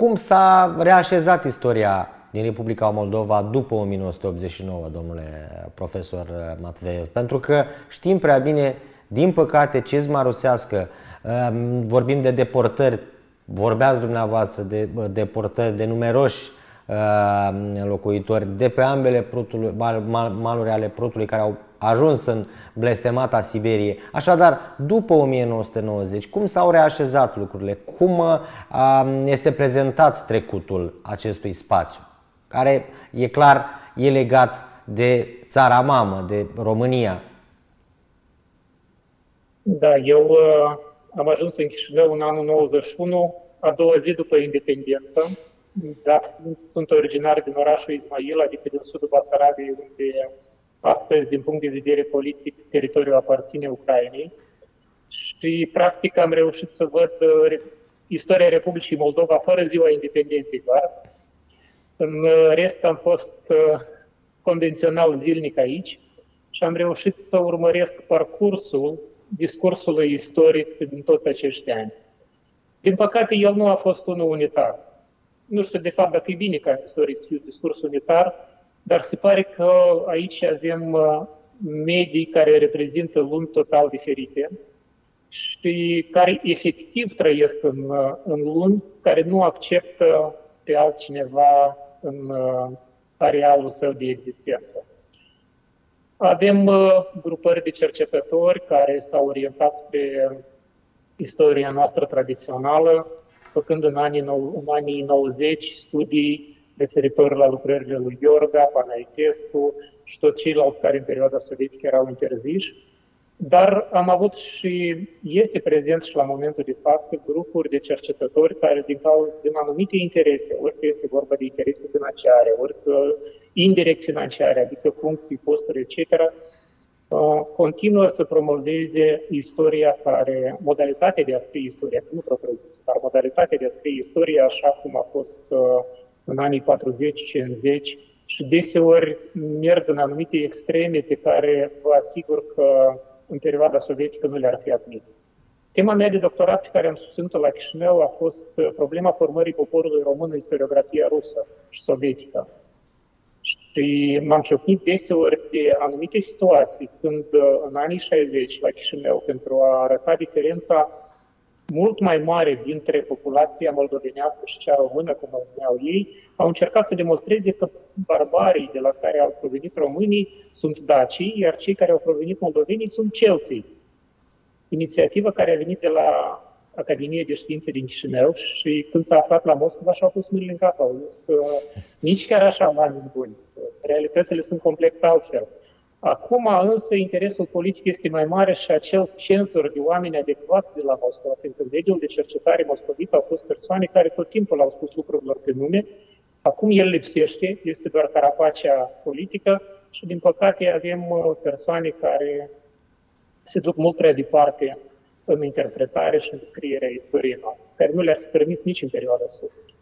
Cum s-a reașezat istoria din Republica Moldova după 1989, domnule profesor Matveev? Pentru că știm prea bine, din păcate, cizma rusească, um, vorbim de deportări, vorbeați dumneavoastră de deportări de numeroși um, locuitori de pe ambele prutului, maluri ale prutului care au ajuns în blestemata Siberie. Așadar, după 1990, cum s-au reașezat lucrurile? Cum uh, este prezentat trecutul acestui spațiu? Care e clar, e legat de țara mamă, de România. Da, eu uh, am ajuns în Chișinău în anul 91, a doua zi după independență, dar sunt originar din orașul Ismail, adică din sudul Basarabiei, unde astăzi, din punct de vedere politic, teritoriul aparține Ucrainei. Și, practic, am reușit să văd uh, istoria Republicii Moldova fără ziua independenței doar. În uh, rest am fost uh, convențional zilnic aici și am reușit să urmăresc parcursul discursului istoric din toți acești ani. Din păcate, el nu a fost unul unitar. Nu știu, de fapt, dacă e bine ca istoric să fie discurs unitar, dar se pare că aici avem uh, medii care reprezintă lumi total diferite și care efectiv trăiesc în, uh, în lumi care nu acceptă pe altcineva în uh, arealul său de existență. Avem grupări de cercetători care s-au orientat spre istoria noastră tradițională, făcând în anii, în anii 90 studii referitor la lucrările lui Iorga, Panaitescu și tot ceilalți care în perioada sovietică erau interziși. Dar am avut și este prezent și la momentul de față grupuri de cercetători care din, cauza, din anumite interese, ori că este vorba de interese financiare, ori că indirect financiare, adică funcții, posturi, etc., uh, continuă să promoveze istoria care, modalitatea de a scrie istoria, nu propriu zis, dar modalitatea de a scrie istoria așa cum a fost uh, în anii 40-50 și deseori merg în anumite extreme pe care vă asigur că în perioada sovietică nu le-ar fi admis. Tema mea de doctorat pe care am susținut-o la Chișinău a fost problema formării poporului român în istoriografia rusă și sovietică. Și m-am ciocnit deseori de anumite situații când în anii 60 la Chișinău, pentru a arăta diferența mult mai mare dintre populația moldovenească și cea română, cum o numeau ei, au încercat să demonstreze că barbarii de la care au provenit românii sunt dacii, iar cei care au provenit moldovenii sunt celții. Inițiativă care a venit de la Academie de Științe din Chișinău și când s-a aflat la Moscova și-au pus mâinile în cap. Au zis că nici chiar așa oameni buni. Realitățile sunt complet altfel. Acum însă interesul politic este mai mare și acel cenzor de oameni adecvați de la Moscova, pentru că mediul de cercetare moscovit au fost persoane care tot timpul au spus lucrurilor pe nume. Acum el lipsește, este doar carapacea politică și din păcate avem uh, persoane care se duc mult prea departe în interpretare și în scrierea istoriei noastre, care nu le-ar fi permis nici în perioada sovietică.